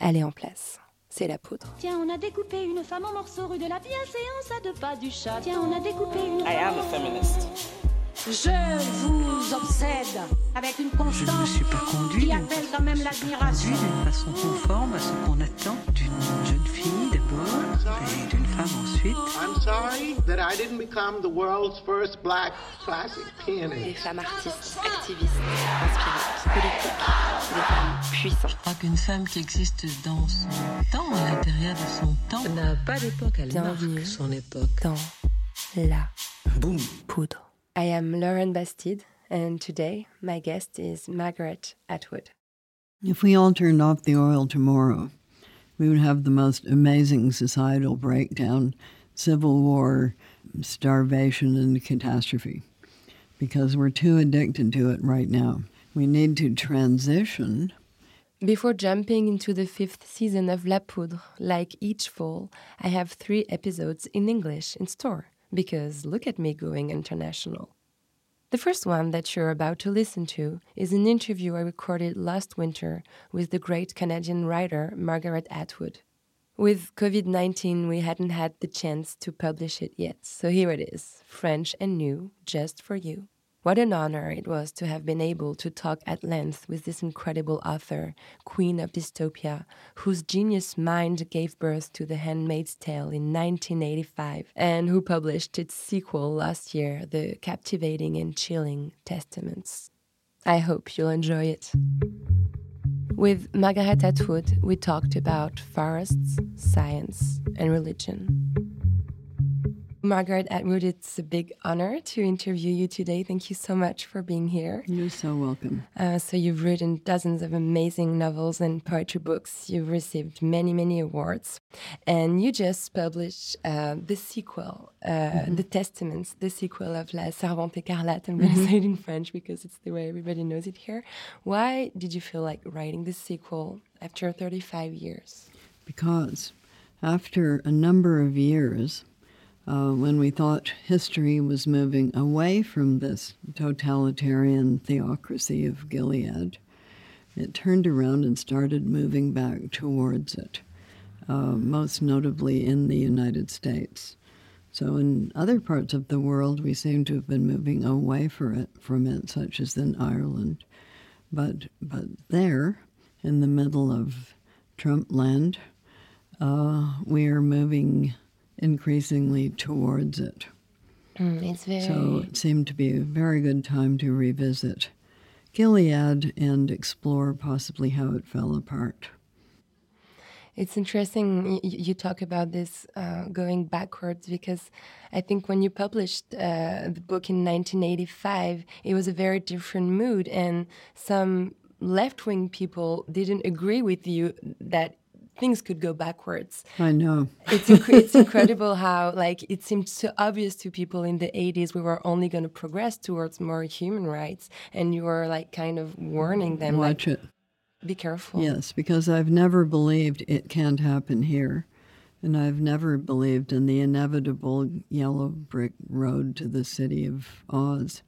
elle est en place. C'est la poudre. Tiens, on a découpé une femme en morceaux rue de la bienséance à deux pas du chat. Tiens, on a découpé une I am a feminist. Je vous obsède avec une Je ne me constance suis pas conduit qui appelle quand même l'admiration. d'une façon conforme à ce qu'on attend d'une jeune fille d'abord et d'une femme ensuite. I'm sorry that I didn't become the world's first black classic Des pianist. femmes artistes, activistes, inspirantes, politiques, des femmes puissantes. Je crois qu'une femme qui existe dans son temps, à l'intérieur de son temps, n'a pas d'époque, elle Bienvenue. marque son époque. dans la Boum. poudre. I am Lauren Bastide, and today my guest is Margaret Atwood. If we all turned off the oil tomorrow, we would have the most amazing societal breakdown, civil war, starvation, and catastrophe because we're too addicted to it right now. We need to transition. Before jumping into the fifth season of La Poudre, like each fall, I have three episodes in English in store because look at me going international. The first one that you're about to listen to is an interview I recorded last winter with the great Canadian writer Margaret Atwood. With COVID 19, we hadn't had the chance to publish it yet, so here it is, French and new, just for you. What an honor it was to have been able to talk at length with this incredible author, queen of dystopia, whose genius mind gave birth to The Handmaid's Tale in 1985, and who published its sequel last year, The Captivating and Chilling Testaments. I hope you'll enjoy it. With Margaret Atwood, we talked about forests, science, and religion. Margaret Atwood, it's a big honor to interview you today. Thank you so much for being here. You're so welcome. Uh, so, you've written dozens of amazing novels and poetry books. You've received many, many awards. And you just published uh, the sequel, uh, The Testaments, the sequel of La Servante Écarlate. I'm going to say it in French because it's the way everybody knows it here. Why did you feel like writing this sequel after 35 years? Because after a number of years, uh, when we thought history was moving away from this totalitarian theocracy of Gilead, it turned around and started moving back towards it, uh, most notably in the United States. So, in other parts of the world, we seem to have been moving away it, from it, such as in Ireland. But, but there, in the middle of Trump land, uh, we are moving increasingly towards it. Mm, it's very. So it seemed to be a very good time to revisit Gilead and explore possibly how it fell apart. It's interesting you talk about this uh, going backwards because I think when you published uh, the book in 1985, it was a very different mood, and some left wing people didn't agree with you that things could go backwards. I know. It's, inc- it's incredible how like it seemed so obvious to people in the 80s we were only going to progress towards more human rights, and you were like kind of warning them, Watch like, it. be careful. Yes, because I've never believed it can't happen here. And I've never believed in the inevitable yellow brick road to the city of Oz.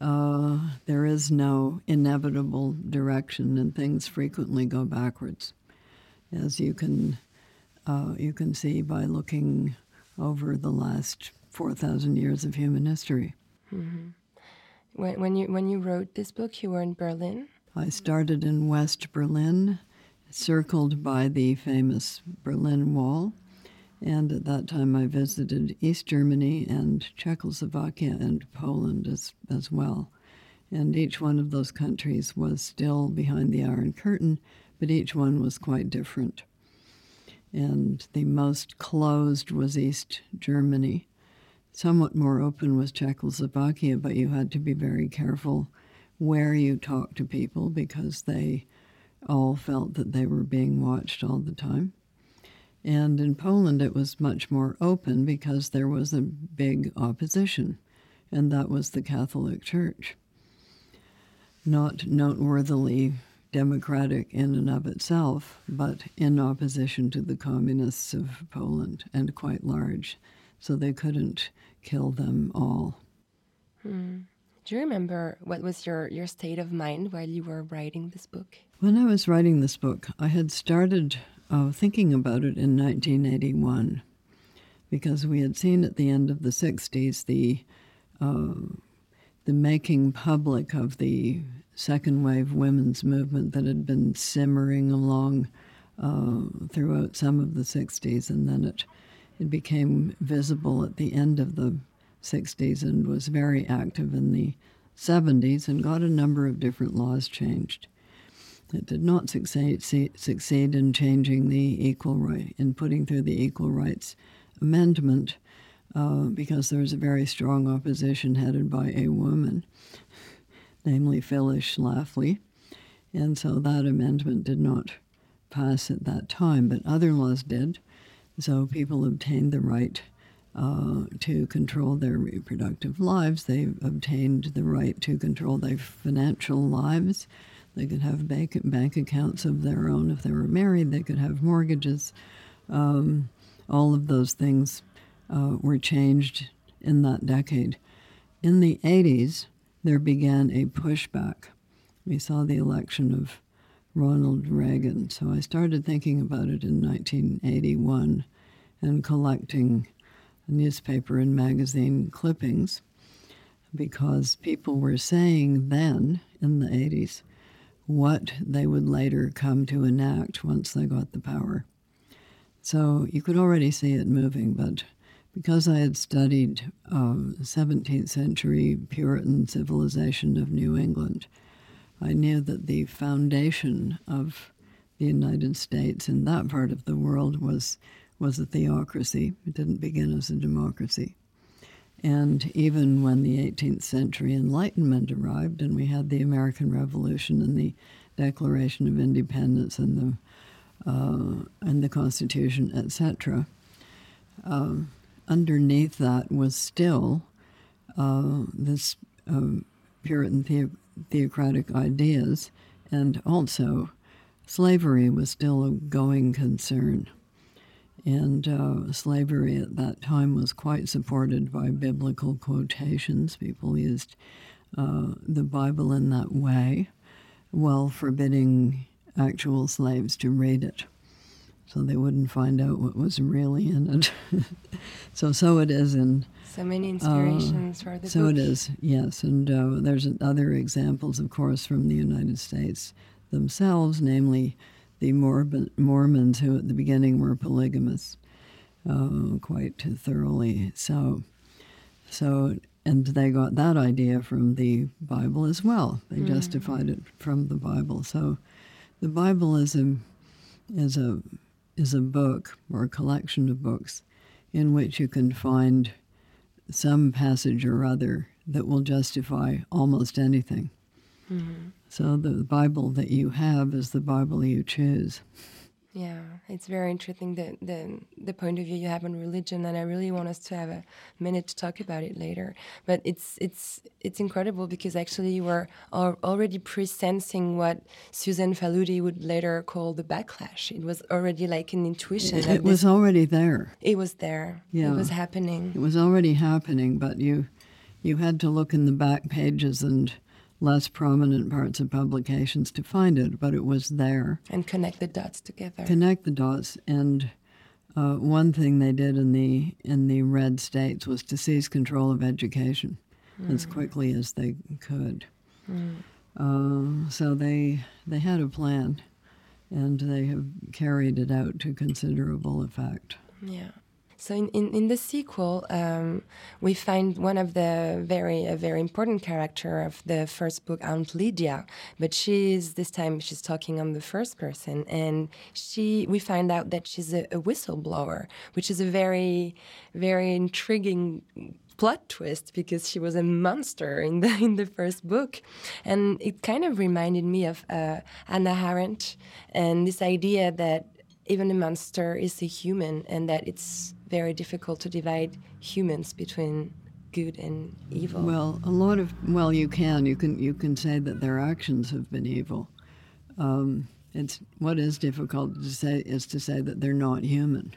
Uh, there is no inevitable direction, and things frequently go backwards, as you can uh, you can see by looking over the last four thousand years of human history. When, when you when you wrote this book, you were in Berlin. I started in West Berlin, circled by the famous Berlin Wall. And at that time, I visited East Germany and Czechoslovakia and Poland as, as well. And each one of those countries was still behind the Iron Curtain, but each one was quite different. And the most closed was East Germany. Somewhat more open was Czechoslovakia, but you had to be very careful where you talked to people because they all felt that they were being watched all the time. And in Poland, it was much more open because there was a big opposition, and that was the Catholic Church. Not noteworthily democratic in and of itself, but in opposition to the communists of Poland and quite large, so they couldn't kill them all. Do you remember what was your, your state of mind while you were writing this book? When I was writing this book, I had started uh, thinking about it in 1981 because we had seen at the end of the 60s the, uh, the making public of the second wave women's movement that had been simmering along uh, throughout some of the 60s, and then it, it became visible at the end of the 60s and was very active in the 70s and got a number of different laws changed. It did not succeed, succeed in changing the equal right, in putting through the Equal Rights Amendment, uh, because there was a very strong opposition headed by a woman, namely Phyllis Schlafly. And so that amendment did not pass at that time, but other laws did. So people obtained the right uh, to control their reproductive lives. They obtained the right to control their financial lives. They could have bank, bank accounts of their own if they were married. They could have mortgages. Um, all of those things uh, were changed in that decade. In the 80s, there began a pushback. We saw the election of Ronald Reagan. So I started thinking about it in 1981 and collecting newspaper and magazine clippings because people were saying then in the 80s what they would later come to enact once they got the power. So you could already see it moving, but because I had studied um, 17th century Puritan civilization of New England, I knew that the foundation of the United States in that part of the world was was a theocracy. It didn't begin as a democracy. And even when the 18th century Enlightenment arrived and we had the American Revolution and the Declaration of Independence and the, uh, and the Constitution, etc., uh, underneath that was still uh, this um, Puritan the- theocratic ideas, and also slavery was still a going concern. And uh, slavery at that time was quite supported by biblical quotations. People used uh, the Bible in that way while forbidding actual slaves to read it. So they wouldn't find out what was really in it. so, so it is in. So many inspirations uh, for the so book. it is, yes. And uh, there's other examples, of course, from the United States themselves, namely the Mormons, who at the beginning were polygamous uh, quite thoroughly. So, so, and they got that idea from the Bible as well. They mm. justified it from the Bible. So, the Bible is a is a is a book or a collection of books in which you can find some passage or other that will justify almost anything. Mm-hmm. So the Bible that you have is the Bible you choose. Yeah, it's very interesting the, the the point of view you have on religion, and I really want us to have a minute to talk about it later. But it's it's it's incredible because actually you were al already presensing what Susan Faludi would later call the backlash. It was already like an intuition. It, it was already there. It was there. Yeah, it was happening. It was already happening, but you you had to look in the back pages and less prominent parts of publications to find it, but it was there. And connect the dots together. Connect the dots. And uh, one thing they did in the in the red states was to seize control of education mm. as quickly as they could. Mm. Uh, so they they had a plan, and they have carried it out to considerable effect. Yeah. So in, in, in the sequel, um, we find one of the very a very important character of the first book, Aunt Lydia, but she's this time she's talking on the first person, and she we find out that she's a, a whistleblower, which is a very very intriguing plot twist because she was a monster in the in the first book, and it kind of reminded me of uh, Hannah Arendt and this idea that even a monster is a human and that it's very difficult to divide humans between good and evil. Well, a lot of well, you can you can you can say that their actions have been evil. Um, it's what is difficult to say is to say that they're not human.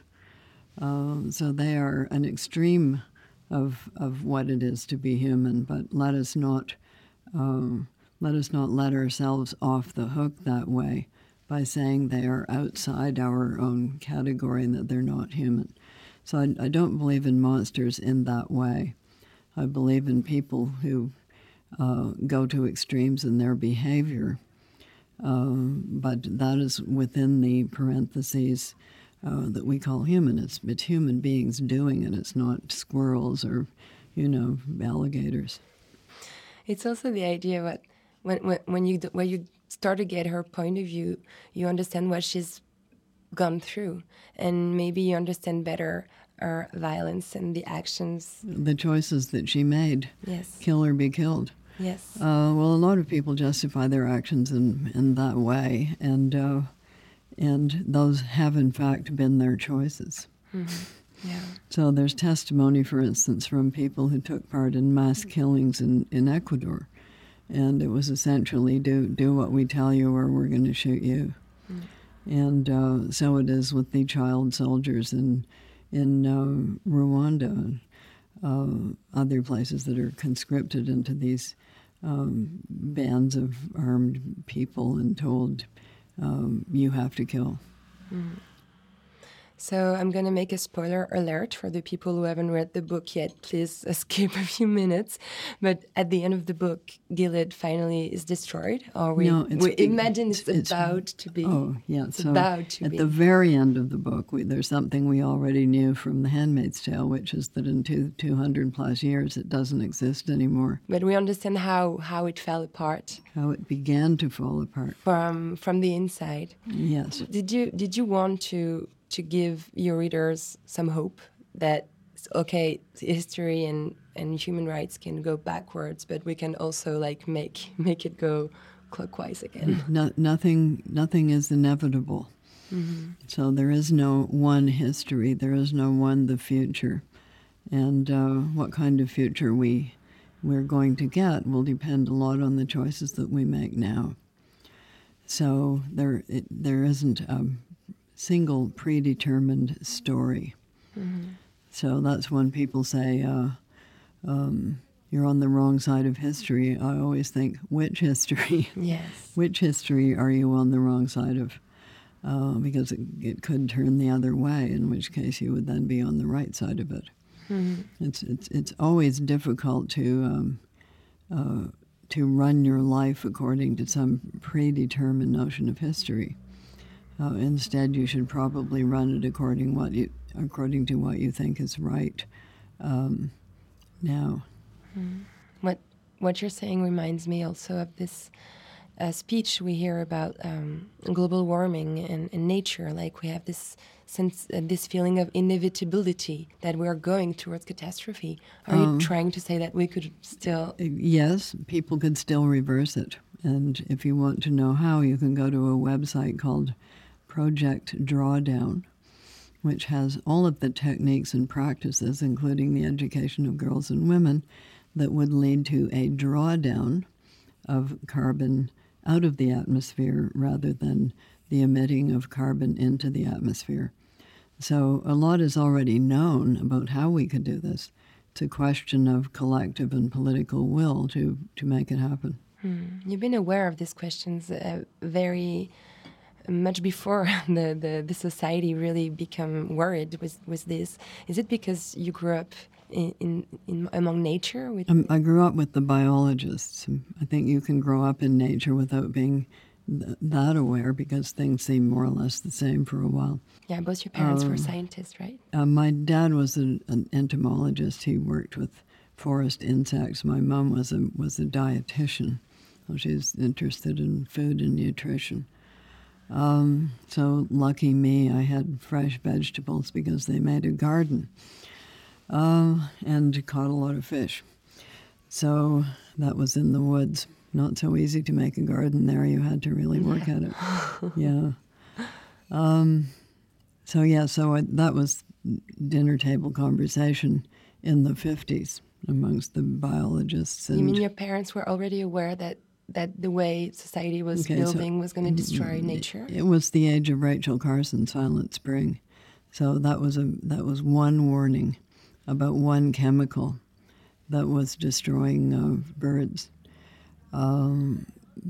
Um, so they are an extreme of of what it is to be human. But let us not um, let us not let ourselves off the hook that way by saying they are outside our own category and that they're not human. So I, I don't believe in monsters in that way. I believe in people who uh, go to extremes in their behavior. Um, but that is within the parentheses uh, that we call human. It's, it's human beings doing it. It's not squirrels or, you know, alligators. It's also the idea that when when, when you when you start to get her point of view, you understand what she's gone through, and maybe you understand better her violence and the actions. The choices that she made. Yes. Kill or be killed. Yes. Uh, well, a lot of people justify their actions in in that way, and uh, and those have in fact been their choices. Mm-hmm. Yeah. So there's testimony, for instance, from people who took part in mass killings in, in Ecuador, and it was essentially do do what we tell you, or we're going to shoot you. Mm. And uh, so it is with the child soldiers in in uh, Rwanda and uh, other places that are conscripted into these um, bands of armed people and told um, you have to kill. Mm. So I'm going to make a spoiler alert for the people who haven't read the book yet. Please skip a few minutes. But at the end of the book, Gilead finally is destroyed, or we, no, we imagine it's, it's, about to be. Oh, yeah. It's so about to at be. the very end of the book, we, there's something we already knew from The Handmaid's Tale, which is that in two, 200 plus years, it doesn't exist anymore. But we understand how, how it fell apart. How it began to fall apart. From from the inside. Yes. Did you did you want to to give your readers some hope that okay history and and human rights can go backwards but we can also like make make it go clockwise again. No, nothing nothing is inevitable. Mm-hmm. so there is no one history. There is no one the future. And uh, what kind of future we we're going to get will depend a lot on the choices that we make now. So there it, there isn't a single predetermined story. Mm-hmm. So that's when people say, uh, um, you're on the wrong side of history. I always think, which history? Yes. which history are you on the wrong side of? Uh, because it, it could turn the other way, in which case you would then be on the right side of it. Mm-hmm. It's, it's, it's always difficult to, um, uh, to run your life according to some predetermined notion of history. Uh, instead, you should probably run it according what you according to what you think is right um, now. Mm. What what you're saying reminds me also of this uh, speech we hear about um, global warming and, and, nature. Like we have this sense, uh, this feeling of inevitability that we are going towards catastrophe. Are um, you trying to say that we could still? Yes, people could still reverse it. And if you want to know how, you can go to a website called Project Drawdown, which has all of the techniques and practices, including the education of girls and women, that would lead to a drawdown of carbon out of the atmosphere rather than the emitting of carbon into the atmosphere. So, a lot is already known about how we could do this. It's a question of collective and political will to, to make it happen. Hmm. You've been aware of these questions uh, very much before the, the, the society really become worried with, with this. Is it because you grew up in, in, in among nature? With um, I grew up with the biologists. I think you can grow up in nature without being th that aware because things seem more or less the same for a while. Yeah, both your parents were um, scientists, right? Uh, my dad was an, an entomologist. He worked with forest insects. My mom was a was a dietitian. So she's interested in food and nutrition. Um, so lucky me, I had fresh vegetables because they made a garden uh, and caught a lot of fish. So that was in the woods. Not so easy to make a garden there. You had to really work at it. yeah. Um, so yeah, so I, that was dinner table conversation in the 50s amongst the biologists. you mean your parents were already aware that that the way society was okay, building so, was going to destroy nature? It was the age of Rachel Carson, Silent Spring. So that was a that was one warning. about one chemical that was destroying uh, birds. Um,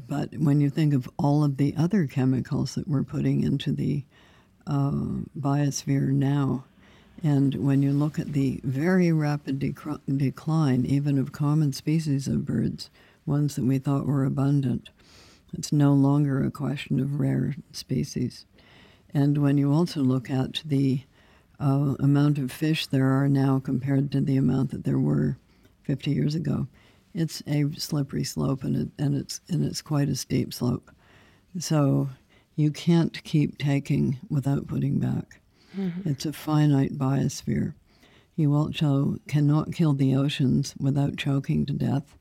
but when you think of all of the other chemicals that we're putting into the uh, biosphere now, and when you look at the very rapid dec- decline, even of common species of birds, ones that we thought were abundant, it's no longer a question of rare species. And when you also look at the uh, amount of fish there are now compared to the amount that there were 50 years ago, it's a slippery slope, and it, and it's and it's quite a steep slope. So you can't keep taking without putting back. Mm-hmm. It's a finite biosphere. You also cannot kill the oceans without choking to death,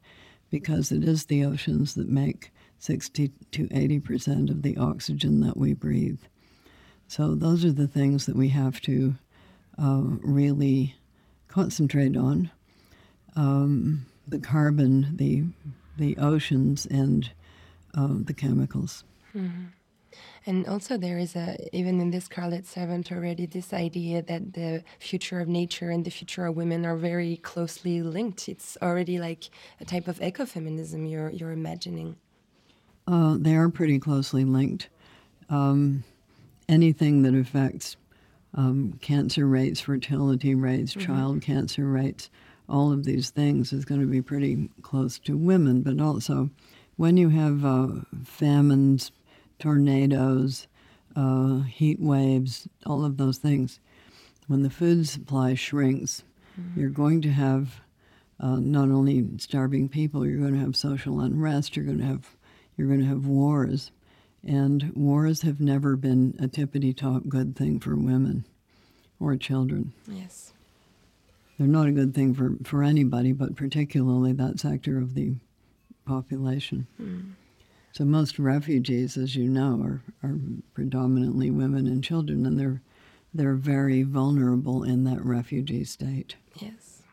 because it is the oceans that make 60 to 80 percent of the oxygen that we breathe. So those are the things that we have to uh, really concentrate on. Um, the carbon, the the oceans, and uh, the chemicals. Mm-hmm. And also, there is a even in this Scarlet Servant already this idea that the future of nature and the future of women are very closely linked. It's already like a type of ecofeminism you're you're imagining. Uh, they are pretty closely linked. Um, anything that affects um, cancer rates, fertility rates, mm-hmm. child cancer rates, all of these things is going to be pretty close to women. But also, when you have uh, famines, tornadoes, uh, heat waves, all of those things, when the food supply shrinks, mm-hmm. you're going to have uh, not only starving people, you're going to have social unrest, you're going to have you're going to have wars. And wars have never been a tippity top good thing for women or children. Yes. They're not a good thing for, for anybody, but particularly that sector of the population. Mm. So most refugees, as you know, are, are predominantly women and children, and they're they're very vulnerable in that refugee state. Yes.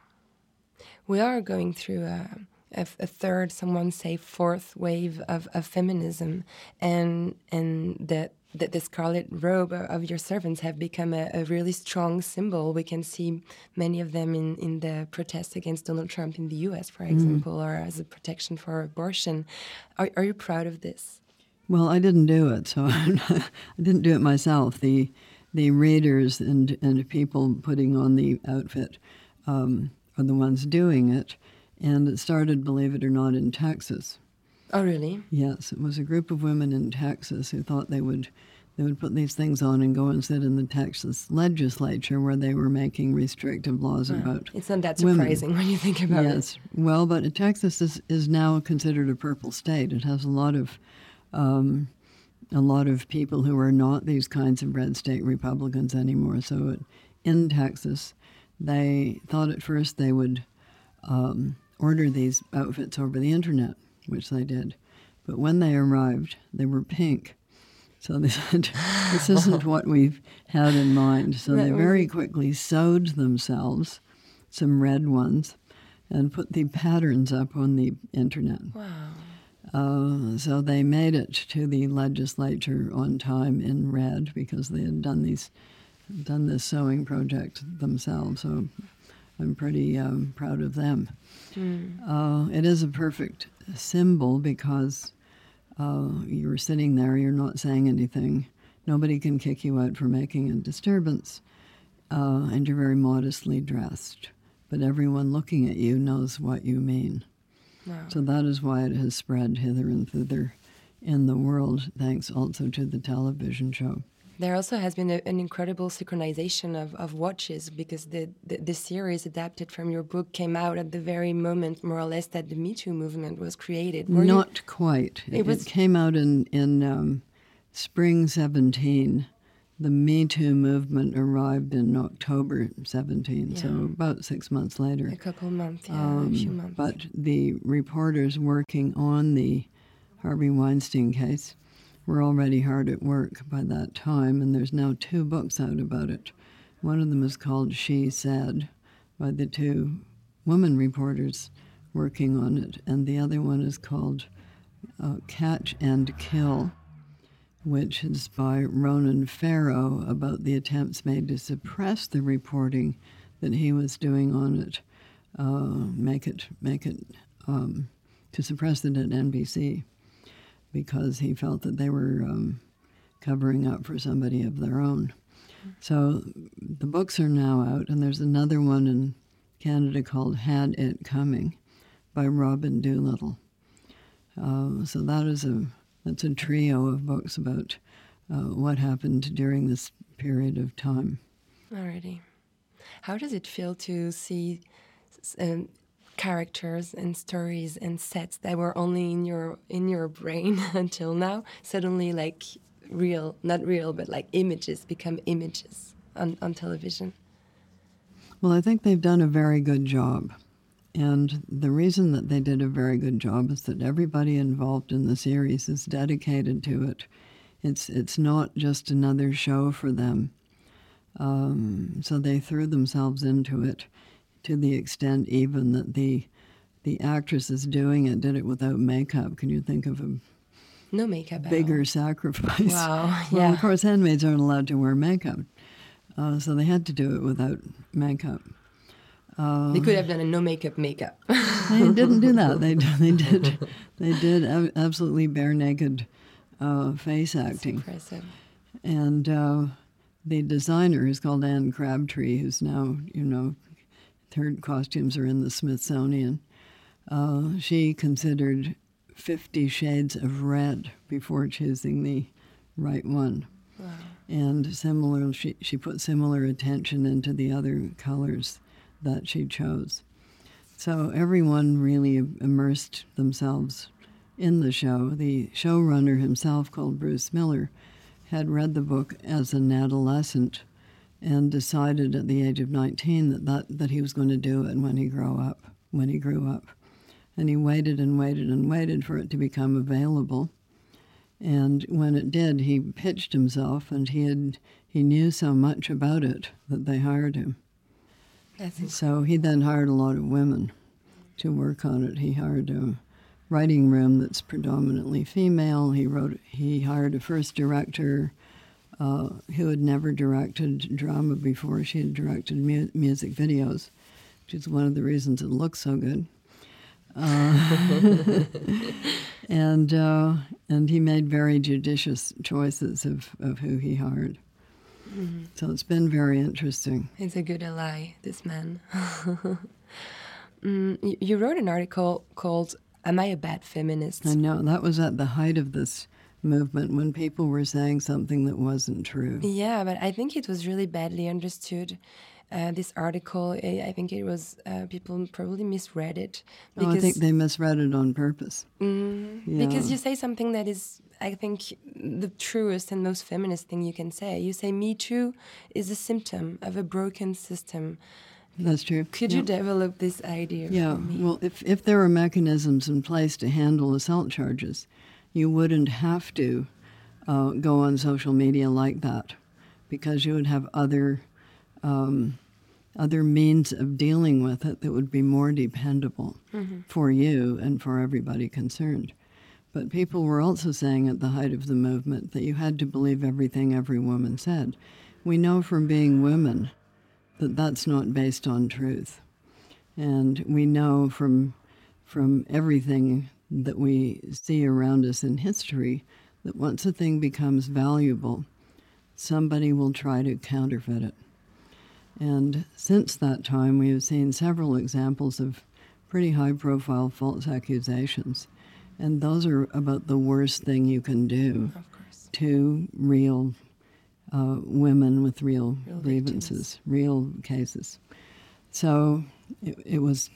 We are going through a a, a, third, someone say fourth wave of, of feminism, and and that that the scarlet robe of your servants have become a, a, really strong symbol. We can see many of them in, in the protests against Donald Trump in the U.S., for mm. example, mm. or as a protection for abortion. Are, are you proud of this? Well, I didn't do it, so I didn't do it myself. The the readers and and people putting on the outfit um, are the ones doing it. And it started, believe it or not, in Texas. Oh, really? Yes, it was a group of women in Texas who thought they would they would put these things on and go and sit in the Texas legislature where they were making restrictive laws about. It's not that surprising women. when you think about yes. it. Yes, well, but Texas is, is now considered a purple state. It has a lot of um, a lot of people who are not these kinds of red state Republicans anymore. So it, in Texas, they thought at first they would. Um, order these outfits over the internet, which they did. But when they arrived, they were pink. So they said, this isn't what we've had in mind. So they very quickly sewed themselves some red ones and put the patterns up on the internet. Wow. Uh, so they made it to the legislature on time in red because they had done these, done this sewing project themselves. So I'm pretty um, proud of them. Mm. Uh, it is a perfect symbol because uh, you're sitting there, you're not saying anything. Nobody can kick you out for making a disturbance, uh, and you're very modestly dressed. But everyone looking at you knows what you mean. Wow. So that is why it has spread hither and thither in the world, thanks also to the television show. There also has been a, an incredible synchronization of, of watches because the, the, the, series adapted from your book came out at the very moment, more or less, that the Me Too movement was created. Were Not you? quite. It, it, was, it came out in, in um, spring 17. The Me Too movement arrived in October 17, yeah. so about six months later. A couple months, yeah, um, a few months. But the reporters working on the Harvey Weinstein case were already hard at work by that time, and there's now two books out about it. One of them is called She Said by the two women reporters working on it, and the other one is called uh, Catch and Kill, which is by Ronan Farrow about the attempts made to suppress the reporting that he was doing on it, uh, make it make it um, to suppress it at NBC, because he felt that they were um, covering up for somebody of their own. So the books are now out, and there's another one in Canada called Had It Coming by Robin Doolittle. Uh, so that is a that's a trio of books about uh, what happened during this period of time. Alrighty. How does it feel to see characters and stories and sets that were only in your in your brain until now suddenly like real, not real, but like images become images on, on television? Well, I think they've done a very good job. And the reason that they did a very good job is that everybody involved in the series is dedicated to it. It's it's not just another show for them. Um, so they threw themselves into it to the extent even that the the actresses doing it did it without makeup. Can you think of a no makeup bigger sacrifice? Wow, well, yeah. of course, handmaids aren't allowed to wear makeup, uh, so they had to do it without makeup. Uh, they could have done a no makeup makeup. they didn't do that. They they did they did absolutely bare naked uh, face acting. That's impressive. And uh, the designer is called Ane Crabtree, who's now you know her costumes are in the Smithsonian. Uh, she considered 50 shades of red before choosing the right one. Wow. And similar, she, she put similar attention into the other colors that she chose. So everyone really immersed themselves in the show. The showrunner himself, called Bruce Miller, had read the book as an adolescent and decided at the age of 19 that, that, that he was going to do it when he grew up, when he grew up. And he waited and waited and waited for it to become available. And when it did, he pitched himself, and he had he knew so much about it that they hired him. So he then hired a lot of women to work on it. He hired a writing room that's predominantly female. He wrote. He hired a first director uh, who had never directed drama before. She had directed mu- music videos, which is one of the reasons it looks so good. Uh, and uh, and he made very judicious choices of, of who he hired. Mm-hmm. So it's been very interesting. He's a good ally, this man. mm, you wrote an article called "Am I a Bad Feminist?" I know that was at the height of this movement when people were saying something that wasn't true. Yeah, but I think it was really badly understood. Uh, this article, I think it was uh, people probably misread it. Because, oh, I think they misread it on purpose. Mm, yeah. Because you say something that is, I think, the truest and most feminist thing you can say. You say Me Too is a symptom of a broken system. That's true. Could you develop this idea? Yeah. Well, if if there were mechanisms in place to handle assault charges, you wouldn't have to uh, go on social media like that, because you would have other um, other means of dealing with it that would be more dependable mm-hmm. for you and for everybody concerned. But people were also saying at the height of the movement that you had to believe everything every woman said. We know from being women that that's not based on truth. And we know from, from everything that we see around us in history that once a thing becomes valuable, somebody will try to counterfeit it. And since that time, we have seen several examples of pretty high profile false accusations. And those are about the worst thing you can do to real uh, women with real, real grievances, victims. real cases. So it, it, was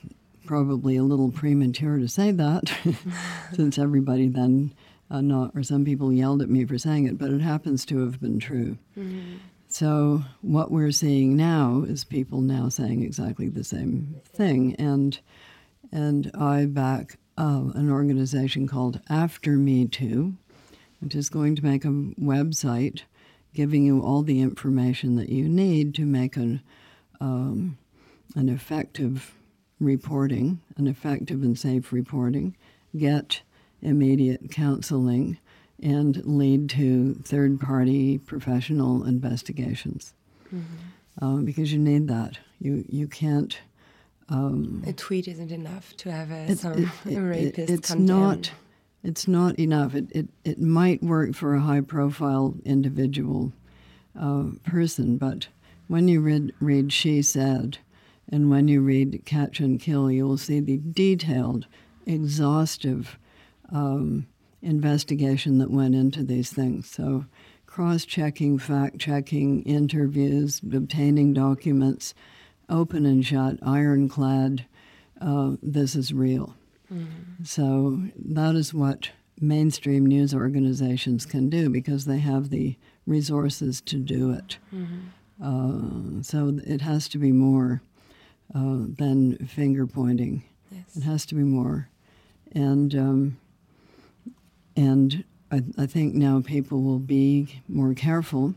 probably a little premature to say that, since everybody then uh, not, or some people yelled at me for saying it, but it happens to have been true. Mm-hmm. So what we're seeing now is people now saying exactly the same thing, and and I back uh, an organization called After Me Too, which is going to make a website giving you all the information that you need to make an um, an effective reporting, an effective and safe reporting, get immediate counseling, and lead to third party professional investigations. Mm-hmm. um, because you need that. You you can't. Um, A tweet isn't enough to have a, it's, some it- it- rapist it's condemned. not. It's not enough. It, it it might work for a high profile individual uh, person, but when you read read She Said, and when you read Catch and Kill, you will see the detailed, exhaustive um, investigation that went into these things. So, cross checking, fact checking, interviews, obtaining documents, open and shut, ironclad. Uh, this is real. So, that is what mainstream news organizations can do because they have the resources to do it. Uh, so, it has to be more uh, than finger pointing. Yes. It has to be more, and um, and I, I think now people will be more careful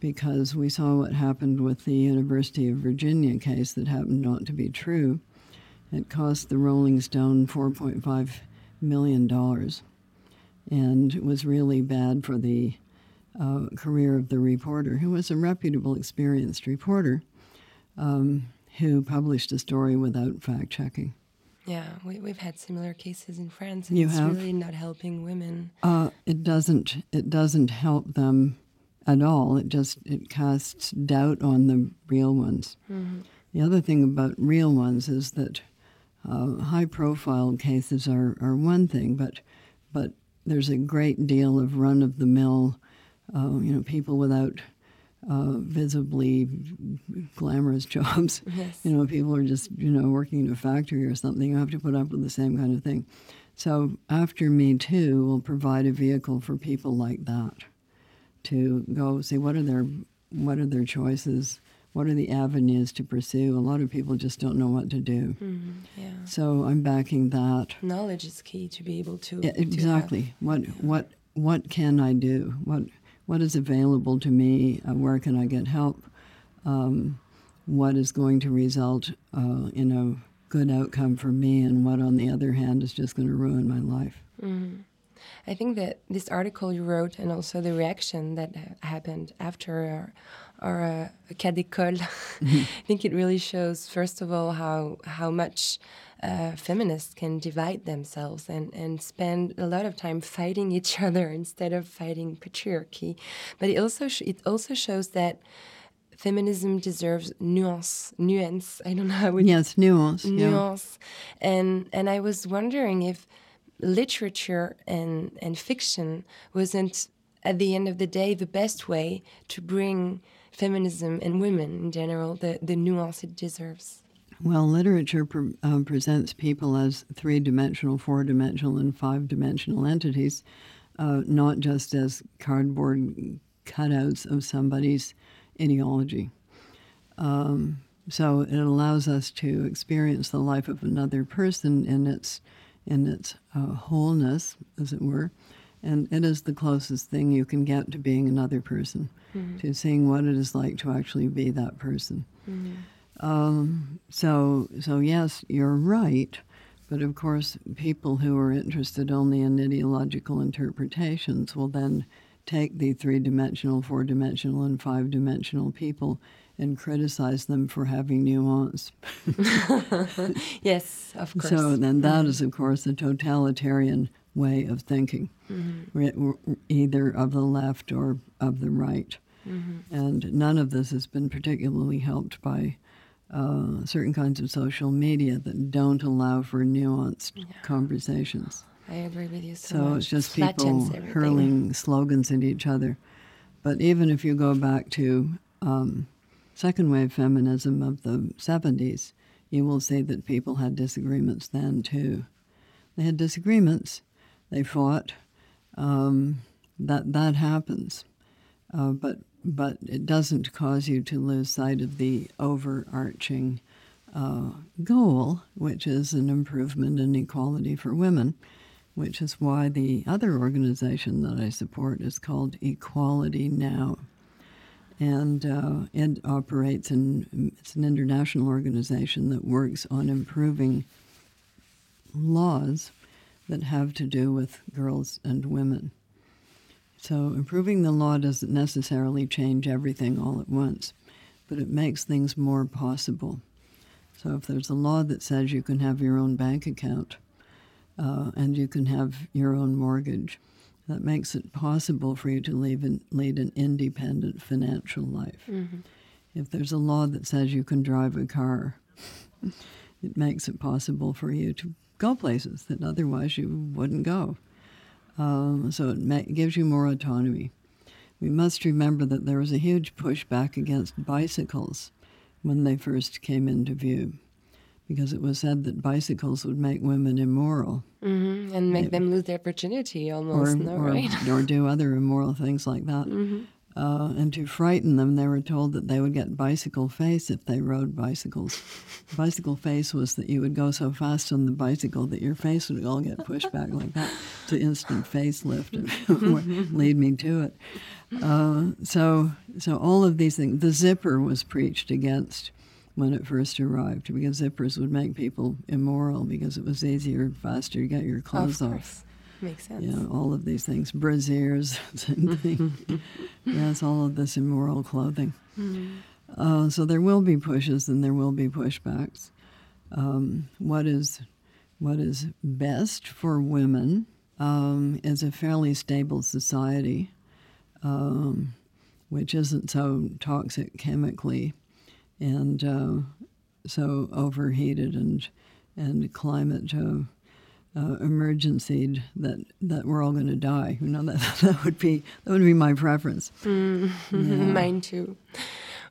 because we saw what happened with the University of Virginia case that happened not to be true. It cost the Rolling Stone four point five million dollars, and it was really bad for the uh, career of the reporter, who was a reputable, experienced reporter, um, who published a story without fact checking. Yeah, we, we've had similar cases in France. You it's have? really not helping women. Uh, it doesn't. It doesn't help them at all. It just it casts doubt on the real ones. The other thing about real ones is that uh, high-profile cases are, are one thing, but but there's a great deal of run-of-the-mill, uh, you know, people without uh, visibly glamorous jobs. Yes. You know, people are just you know working in a factory or something. You have to put up with the same kind of thing. So after Me Too, will provide a vehicle for people like that to go see what are their what are their choices, what are the avenues to pursue. A lot of people just don't know what to do. Mhm, yeah. So I'm backing that. Knowledge is key to be able to. Yeah, to have- exactly. What what what can I do? What what is available to me? Uh, where can I get help? Um, what is going to result uh, in a good outcome for me, and what, on the other hand, is just going to ruin my life? I think that this article you wrote and also the reaction that happened after our, our uh, cas d'école, I think it really shows, first of all, how how much uh, feminists can divide themselves and, and spend a lot of time fighting each other instead of fighting patriarchy. But it also sh- it also shows that feminism deserves nuance. Nuance. I don't know how it Yes, nuance. Yeah. nuance and and i was wondering if literature and and fiction wasn't at the end of the day the best way to bring feminism and women in general the the nuance it deserves Well, literature pre- um, presents people as three dimensional, four dimensional, and five dimensional entities, uh, not just as cardboard cutouts of somebody's ideology. Um, so it allows us to experience the life of another person in its in its uh, wholeness, as it were, and it is the closest thing you can get to being another person, to seeing what it is like to actually be that person. Um, so, so yes, you're right. But of course, people who are interested only in ideological interpretations will then take the three dimensional, four dimensional, and five dimensional people and criticize them for having nuance. yes of course So then that mm-hmm. is, of course, a totalitarian way of thinking, mm-hmm. w- either of the left or of the right. Mm-hmm. And none of this has been particularly helped by uh, certain kinds of social media that don't allow for nuanced conversations. i agree with you so, So it's just people hurling slogans at each other. But even if you go back to um, second wave feminism of the 70s, you will see that people had disagreements then too. They had disagreements, they fought. Um, that that happens, uh, but but it doesn't cause you to lose sight of the overarching uh, goal, which is an improvement in equality for women, which is why the other organization that I support is called Equality Now. And uh, it operates in, it's an international organization that works on improving laws that have to do with girls and women. So improving the law doesn't necessarily change everything all at once, but it makes things more possible. So if there's a law that says you can have your own bank account uh, and you can have your own mortgage, that makes it possible for you to lead an, lead an independent financial life. Mm-hmm. If there's a law that says you can drive a car, it makes it possible for you to go places that otherwise you wouldn't go. Um, so it ma- gives you more autonomy. We must remember that there was a huge pushback against bicycles when they first came into view, because it was said that bicycles would make women immoral hmm And make them lose their virginity almost, or, no, or, right? or do other immoral things like that. Mm-hmm. Uh, and to frighten them, they were told that they would get bicycle face if they rode bicycles. bicycle face was that you would go so fast on the bicycle that your face would all get pushed back like that. It's an instant facelift, and lead me to it. Uh, so, so all of these things. The zipper was preached against when it first arrived because zippers would make people immoral because it was easier, faster to get your clothes of off. Makes sense. You know, all of these things, brassieres, same thing. yes, all of this immoral clothing. Uh, so there will be pushes and there will be pushbacks. Um, what is what is best for women um, is a fairly stable society, um, which isn't so toxic chemically and uh, so overheated and and climate uh, uh, emergency that that we're all going to die. You know that that would be that would be my preference. Mine too.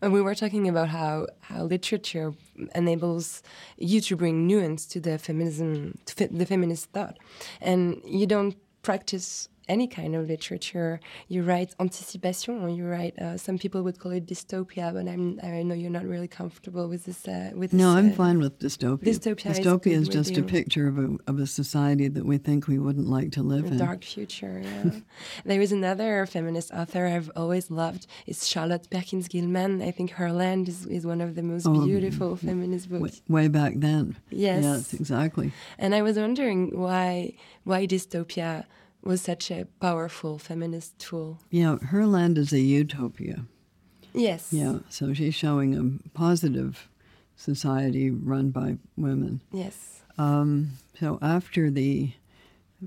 And we were talking about how, how literature enables you to bring nuance to the feminism, to the feminist thought, and you don't practice any kind of literature. You write anticipation, or you write. Uh, some people would call it dystopia, but I'm, I know you're not really comfortable with this. Uh, with No, this, I'm uh, fine with dystopia. dystopia is Dystopia is with just a picture of a of a society that we think we wouldn't like to live A in. dark future. Yeah. there is another feminist author I've always loved. It's Charlotte Perkins Gilman. I think Herland is, is one of the most Oh, beautiful feminist Way, books. way back then. Yes. Yes, exactly. And I was wondering why why dystopia was such a powerful feminist tool. Yeah, Herland is a utopia. Yes. Yeah, so she's showing a positive society run by women. Yes. Um, so after the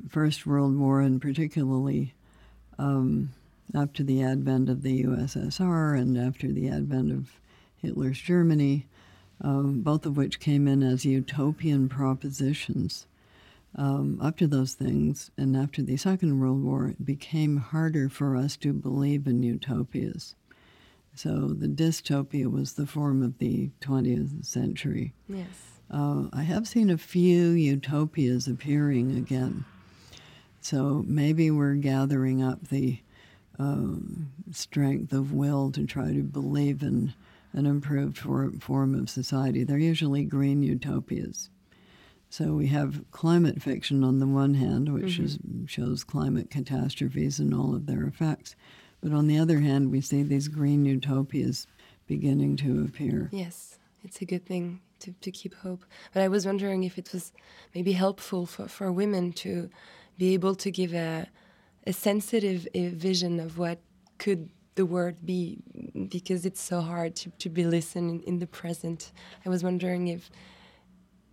First World War, and particularly um, after the advent of the USSR and after the advent of Hitler's Germany, um, both of which came in as utopian propositions. Um, after those things, and after the Second World War, it became harder for us to believe in utopias. So the dystopia was the form of the 20th century. Yes. Uh, I have seen a few utopias appearing again. So maybe we're gathering up the um, strength of will to try to believe in an improved for, form of society. They're usually green utopias. So we have climate fiction on the one hand, which is, shows climate catastrophes and all of their effects. But on the other hand, we see these green utopias beginning to appear. Yes. It's a good thing to, to keep hope. But I was wondering if it was maybe helpful for, for women to be able to give a, a sensitive uh, vision of what could the word be because it's so hard to, to be listened in, in the present. I was wondering if,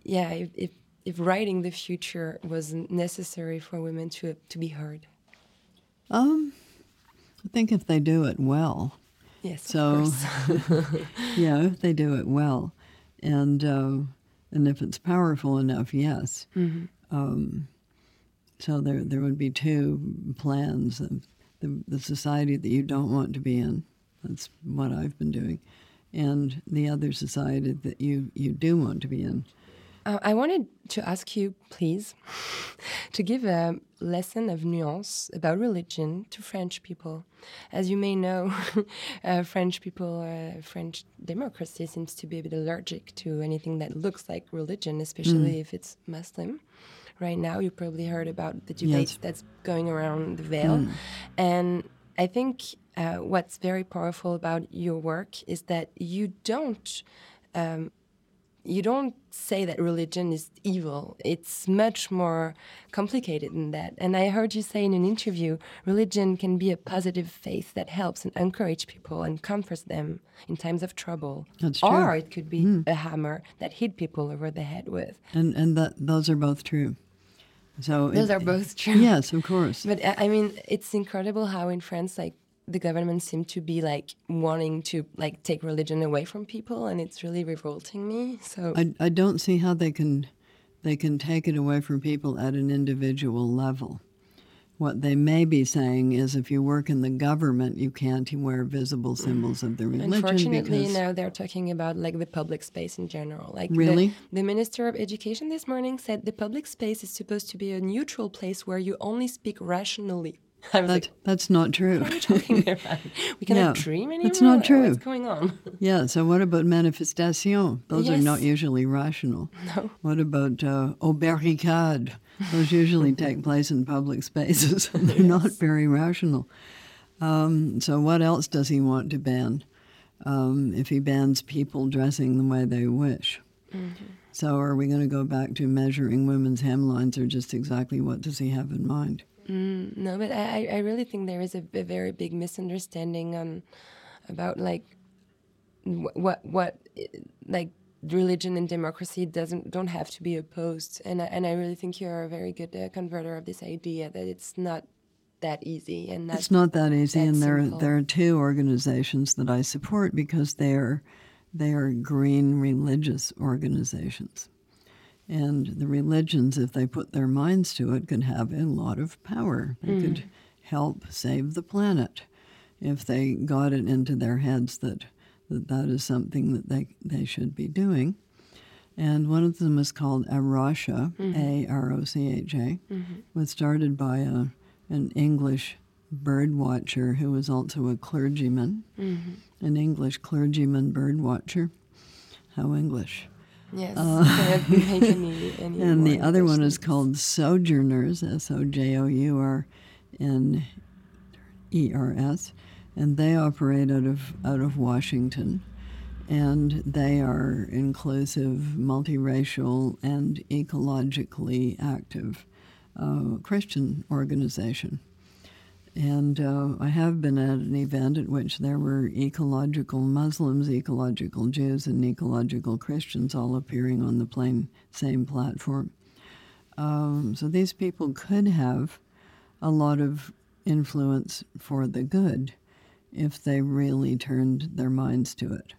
yeah, if, if, if writing the future was necessary for women to, to be heard. Um, I think if they do it well, Yes, So- of course. yeah, if they do it well, and uh, and if it's powerful enough, yes. Um, so there there would be two plans: of the the society that you don't want to be in. That's what I've been doing, and the other society that you you do want to be in. Uh, I wanted to ask you, please, to give a lesson of nuance about religion to French people. As you may know, uh, French people, uh, French democracy seems to be a bit allergic to anything that looks like religion, especially if it's Muslim. Right now, you probably heard about the debate Yes. that's going around the veil. And I think uh, what's very powerful about your work is that you don't you don't say that religion is evil. It's much more complicated than that. And I heard you say in an interview religion can be a positive faith that helps and encourages people and comforts them in times of trouble. That's true. Or it could be hmm. a hammer that hit people over the head with. And and that those are both true. So Those it- are both true. Yes, of course. But I I mean, it's incredible how in France, like the government seem to be like wanting to like take religion away from people, and it's really revolting me. So I, I don't see how they can they can take it away from people at an individual level. What they may be saying is if you work in the government, you can't wear visible symbols of the religion. Unfortunately, now they're talking about like the public space in general. Like the- Really? the, Minister of Education this morning said the public space is supposed to be a neutral place where you only speak rationally. I was that, like, that's not true. what are you talking about? We cannot No, dream anymore. that's not true. What's going on? yeah, so what about manifestation? Those are not usually rational. No. What about uh, aubergicade? Those usually take place in public spaces, they're not very rational. Um, so, what else does he want to ban? Um, if he bans people dressing the way they wish. So, are we going to go back to measuring women's hemlines, or just exactly what does he have in mind? Mm, no, but I, I really think there is a, a very big misunderstanding on about like wh- what what like religion and democracy doesn't don't have to be opposed, and I, and I really think you're a very good uh, converter of this idea that it's not that easy and It's not that easy, that and there simple. there are two organizations that I support because they are they are green religious organizations, and the religions, if they put their minds to it, can have a lot of power. They hmm. could help save the planet if they got it into their heads that that, that is something that they they should be doing. And one of them is called A Rocha, hmm. A R O C H A, hmm. was started by a, an English bird watcher who was also a clergyman, an English clergyman bird watcher. How English. Yes, cannot any, any Uh, And the other one is called Sojourners, S O J O U R N E R S, and they operate out of out of Washington, and they are inclusive, multiracial, and ecologically active uh, Christian organization. And uh, I have been at an event at which there were ecological Muslims, ecological Jews, and ecological Christians all appearing on the plain same platform. Um, so these people could have a lot of influence for the good if they really turned their minds to it.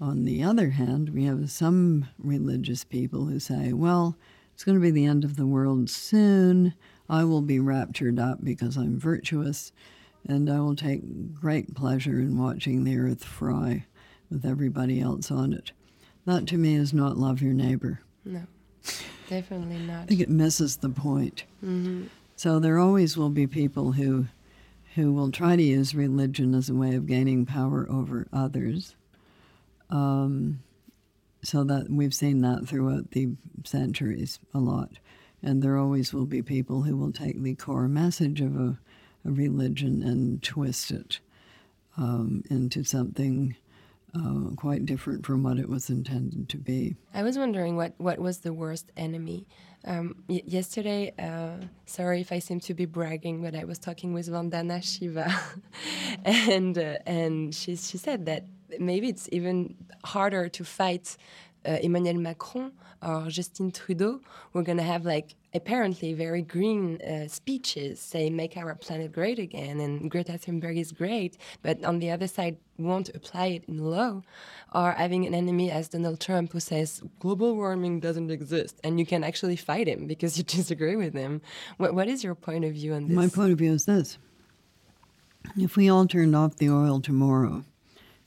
On the other hand, we have some religious people who say, well, it's going to be the end of the world soon. I will be raptured up because I'm virtuous, and I will take great pleasure in watching the earth fry with everybody else on it. That to me is not love your neighbor. No, definitely not. I think it misses the point. So there always will be people who who will try to use religion as a way of gaining power over others. Um, so that we've seen that throughout the centuries a lot, and there always will be people who will take the core message of a, a religion and twist it um, into something uh, quite different from what it was intended to be. I was wondering what, what was the worst enemy. Um, yesterday, uh, sorry if I seem to be bragging, but I was talking with Vandana Shiva, and uh, and she she said that maybe it's even harder to fight uh, Emmanuel Macron or Justin Trudeau. We're gonna have like apparently very green uh, speeches say make our planet great again and Greta Thunberg is great, but on the other side won't apply it in law, or having an enemy as Donald Trump who says global warming doesn't exist and you can actually fight him because you disagree with him. What, what is your point of view on this? My point of view is this if we all turned off the oil tomorrow,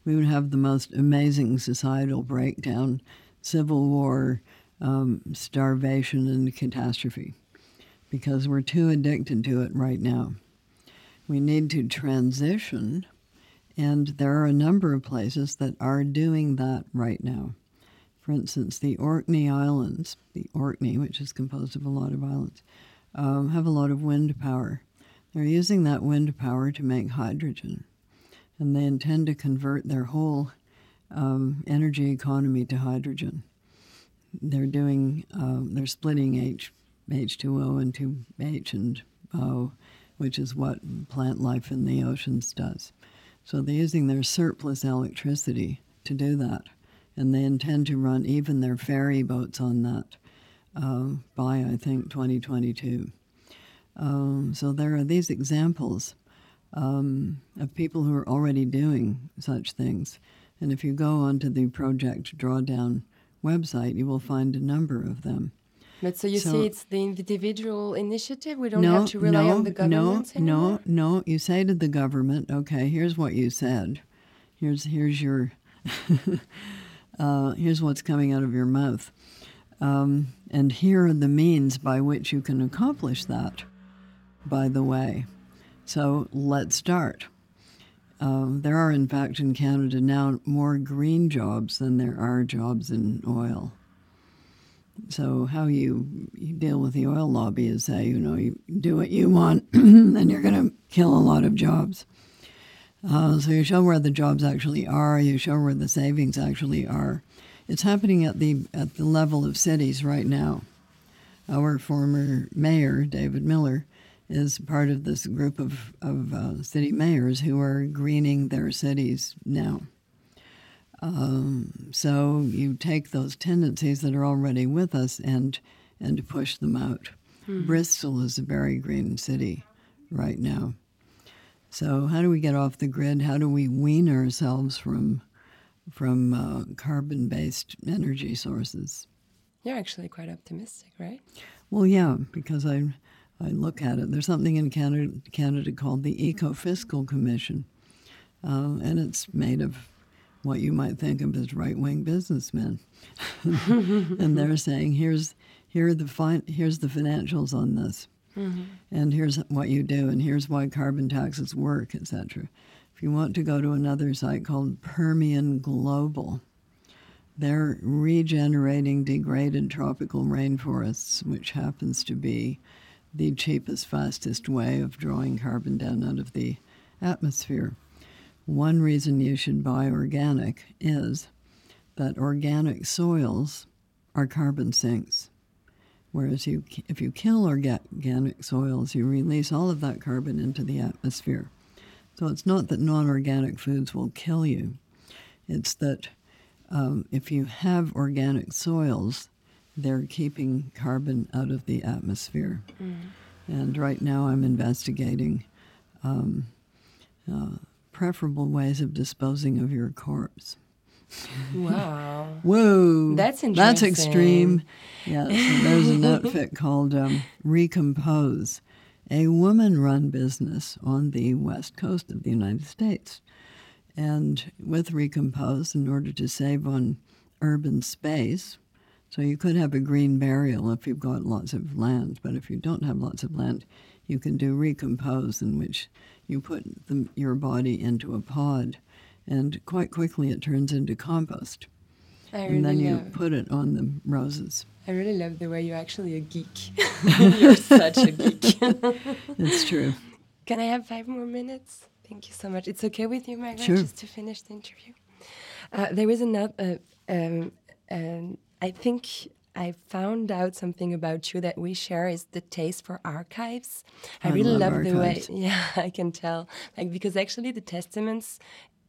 we would have the most amazing societal breakdown, civil war, um, starvation, and catastrophe because we're too addicted to it right now. We need to transition, and there are a number of places that are doing that right now. For instance, the Orkney Islands, the Orkney, which is composed of a lot of islands, um, have a lot of wind power. They're using that wind power to make hydrogen, and they intend to convert their whole um, energy economy to hydrogen. they're doing um, they're splitting H H2O into H and O, which is what plant life in the oceans does. So they're using their surplus electricity to do that, and they intend to run even their ferry boats on that uh, by I think 2022. Um, so there are these examples um, of people who are already doing such things, and if you go onto the Project Drawdown website, you will find a number of them. But so you So- see, it's the individual initiative. We don't no, have to rely no, on the governments no, anymore. no, no. You say to the government, "Okay, here's what you said. Here's here's your uh, here's what's coming out of your mouth, um, and here are the means by which you can accomplish that." By the way, so let's start. Um, there are, in fact, in Canada now more green jobs than there are jobs in oil. So how you, you deal with the oil lobby is say, you know, you do what you want, and you're going to kill a lot of jobs. Uh, so you show where the jobs actually are. You show where the savings actually are. It's happening at the at the level of cities right now. Our former mayor, David Miller, is part of this group of, of uh, city mayors who are greening their cities now. Um, so you take those tendencies that are already with us and and push them out. Bristol is a very green city right now. So how do we get off the grid? How do we wean ourselves from from uh, carbon-based energy sources? You're actually quite optimistic, right? Well, yeah, because I I look at it. There's something in Canada, Canada called the Ecofiscal Commission, uh, and it's made of what you might think of as right-wing businessmen, and they're saying here's here are the fin- here's the financials on this, and here's what you do, and here's why carbon taxes work, etc. If you want to go to another site called Permian Global, they're regenerating degraded tropical rainforests, which happens to be the cheapest, fastest way of drawing carbon down out of the atmosphere. One reason you should buy organic is that organic soils are carbon sinks. Whereas you, if you kill organic soils, you release all of that carbon into the atmosphere. So it's not that non organic foods will kill you, it's that um, if you have organic soils, they're keeping carbon out of the atmosphere. And right now I'm investigating um, uh, preferable ways of disposing of your corpse. Wow. Whoa, That's interesting. That's extreme. Yeah, there's an outfit called um, Recompose, a woman-run business on the west coast of the United States. And with Recompose, in order to save on urban space, so you could have a green burial if you've got lots of land, but if you don't have lots of land, you can do Recompose, in which you put the, your body into a pod, and quite quickly it turns into compost I and then you love. put it on the roses. I really love the way you're actually a geek. you're such a geek. It's true. Can I have five more minutes? Thank you so much. It's okay with you, Margaret, Sure. just to finish the interview. Uh, there is another. Uh, um, um, I think I found out something about you that we share is the taste for archives. I, I really love love, the way. Yeah, I can tell. Like because actually the testaments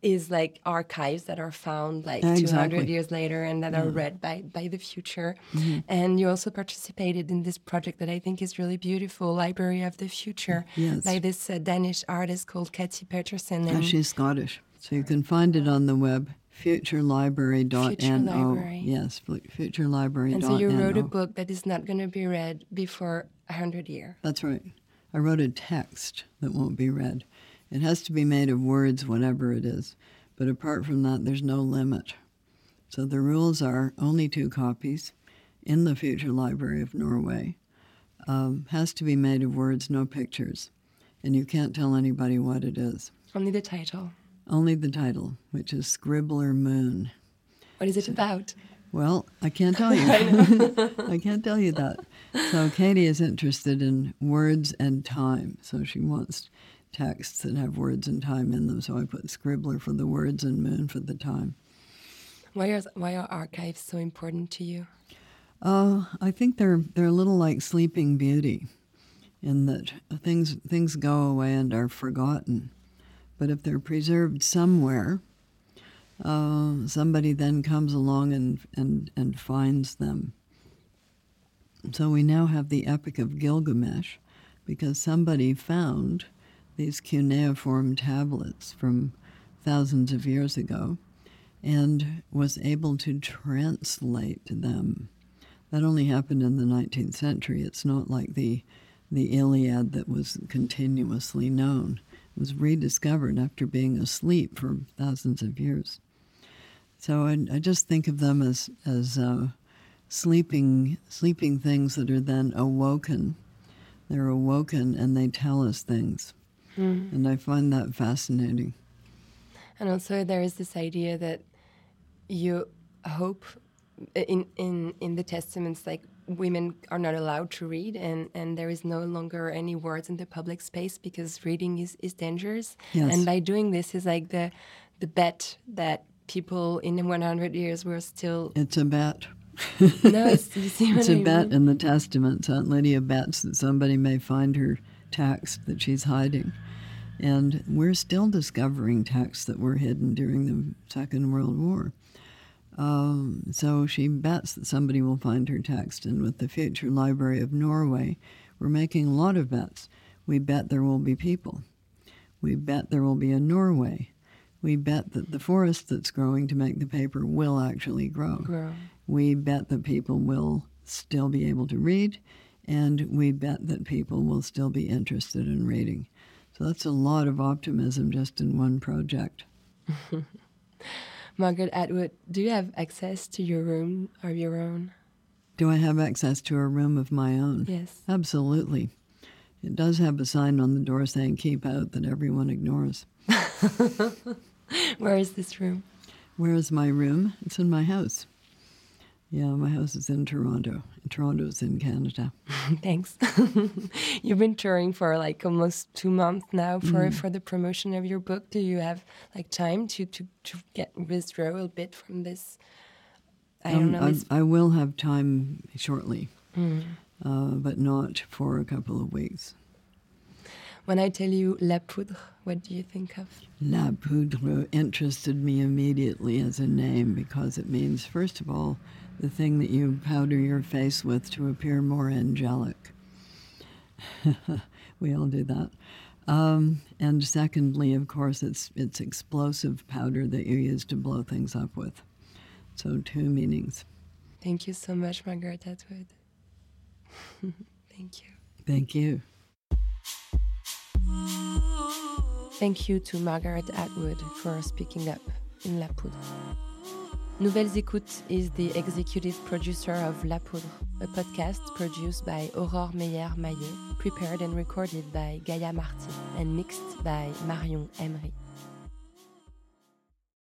is like archives that are found like 200 years later and that are read by by the future. Mm-hmm. And you also participated in this project that I think is really beautiful, Library of the Future, Yes. by this uh, Danish artist called Katie Paterson. And she's Scottish, so you can find it on the web, futurelibrary.no. Future Library. Yes, fu- futurelibrary.no. and so you wrote a book that is not going to be read before a hundred years. That's right. I wrote a text that won't be read. It has to be made of words, whatever it is. But apart from that, there's no limit. So the rules are only two copies in the Future Library of Norway. Um, has to be made of words, no pictures. And you can't tell anybody what it is. Only the title. Only the title, which is Scribbler Moon. What is it about? Well, I can't tell you. I can't tell you that. So Katie is interested in words and time. So she wants texts that have words and time in them. So I put Scribbler for the words and Moon for the time. Why are why are archives so important to you? Uh, I think they're they're a little like Sleeping Beauty, in that things things go away and are forgotten, but if they're preserved somewhere, uh, somebody then comes along and and and finds them. So we now have the Epic of Gilgamesh, because somebody found these cuneiform tablets from thousands of years ago and was able to translate them. That only happened in the 19th century. It's not like the, the Iliad that was continuously known. Was rediscovered after being asleep for thousands of years. So I, I just think of them as, as uh, sleeping, sleeping things that are then awoken. They're awoken and they tell us things. Mm. And I find that fascinating. And also, there is this idea that you hope in in in the testaments like women are not allowed to read and and there is no longer any words in the public space because reading is is dangerous. Yes. and by doing this is like the the bet that people in 100 years were still it's a bet. No it's, it's a bet in the testaments aunt lydia bets that somebody may find her text that she's hiding. And we're still discovering texts that were hidden during the second world war um, so she bets that somebody will find her text. And with the Future Library of Norway, we're making a lot of bets. We bet there will be people. We bet there will be a Norway. We bet that the forest that's growing to make the paper will actually grow. grow. We bet that people will still be able to read, and we bet that people will still be interested in reading. So that's a lot of optimism just in one project. Margaret Atwood, do you have access to your room of your own? Do I have access to a room of my own? Yes. Absolutely. It does have a sign on the door saying keep out that everyone ignores. Where is this room? Where is my room? It's in my house. Yeah, my house is in Toronto. Toronto's in Canada. Thanks. You've been touring for like almost two months now for, mm. for the promotion of your book. Do you have like time to, to, to get withdraw a bit from this? I don't um, know. I, I, will have time shortly, mm. uh, but not for a couple of weeks. When I tell you La Poudre, what do you think of? La Poudre interested me immediately as a name because it means, first of all, the thing that you powder your face with to appear more angelic. we all do that. Um, and secondly, of course, it's it's explosive powder that you use to blow things up with. So two meanings. Thank you so much, Margaret Atwood. Thank you. Thank you. Thank you to Margaret Atwood for speaking up in La Poudre. Nouvelles Écoutes is the executive producer of La Poudre, a podcast produced by Aurore Meyer-Maillet, prepared and recorded by Gaia Marty, and mixed by Marion Emery.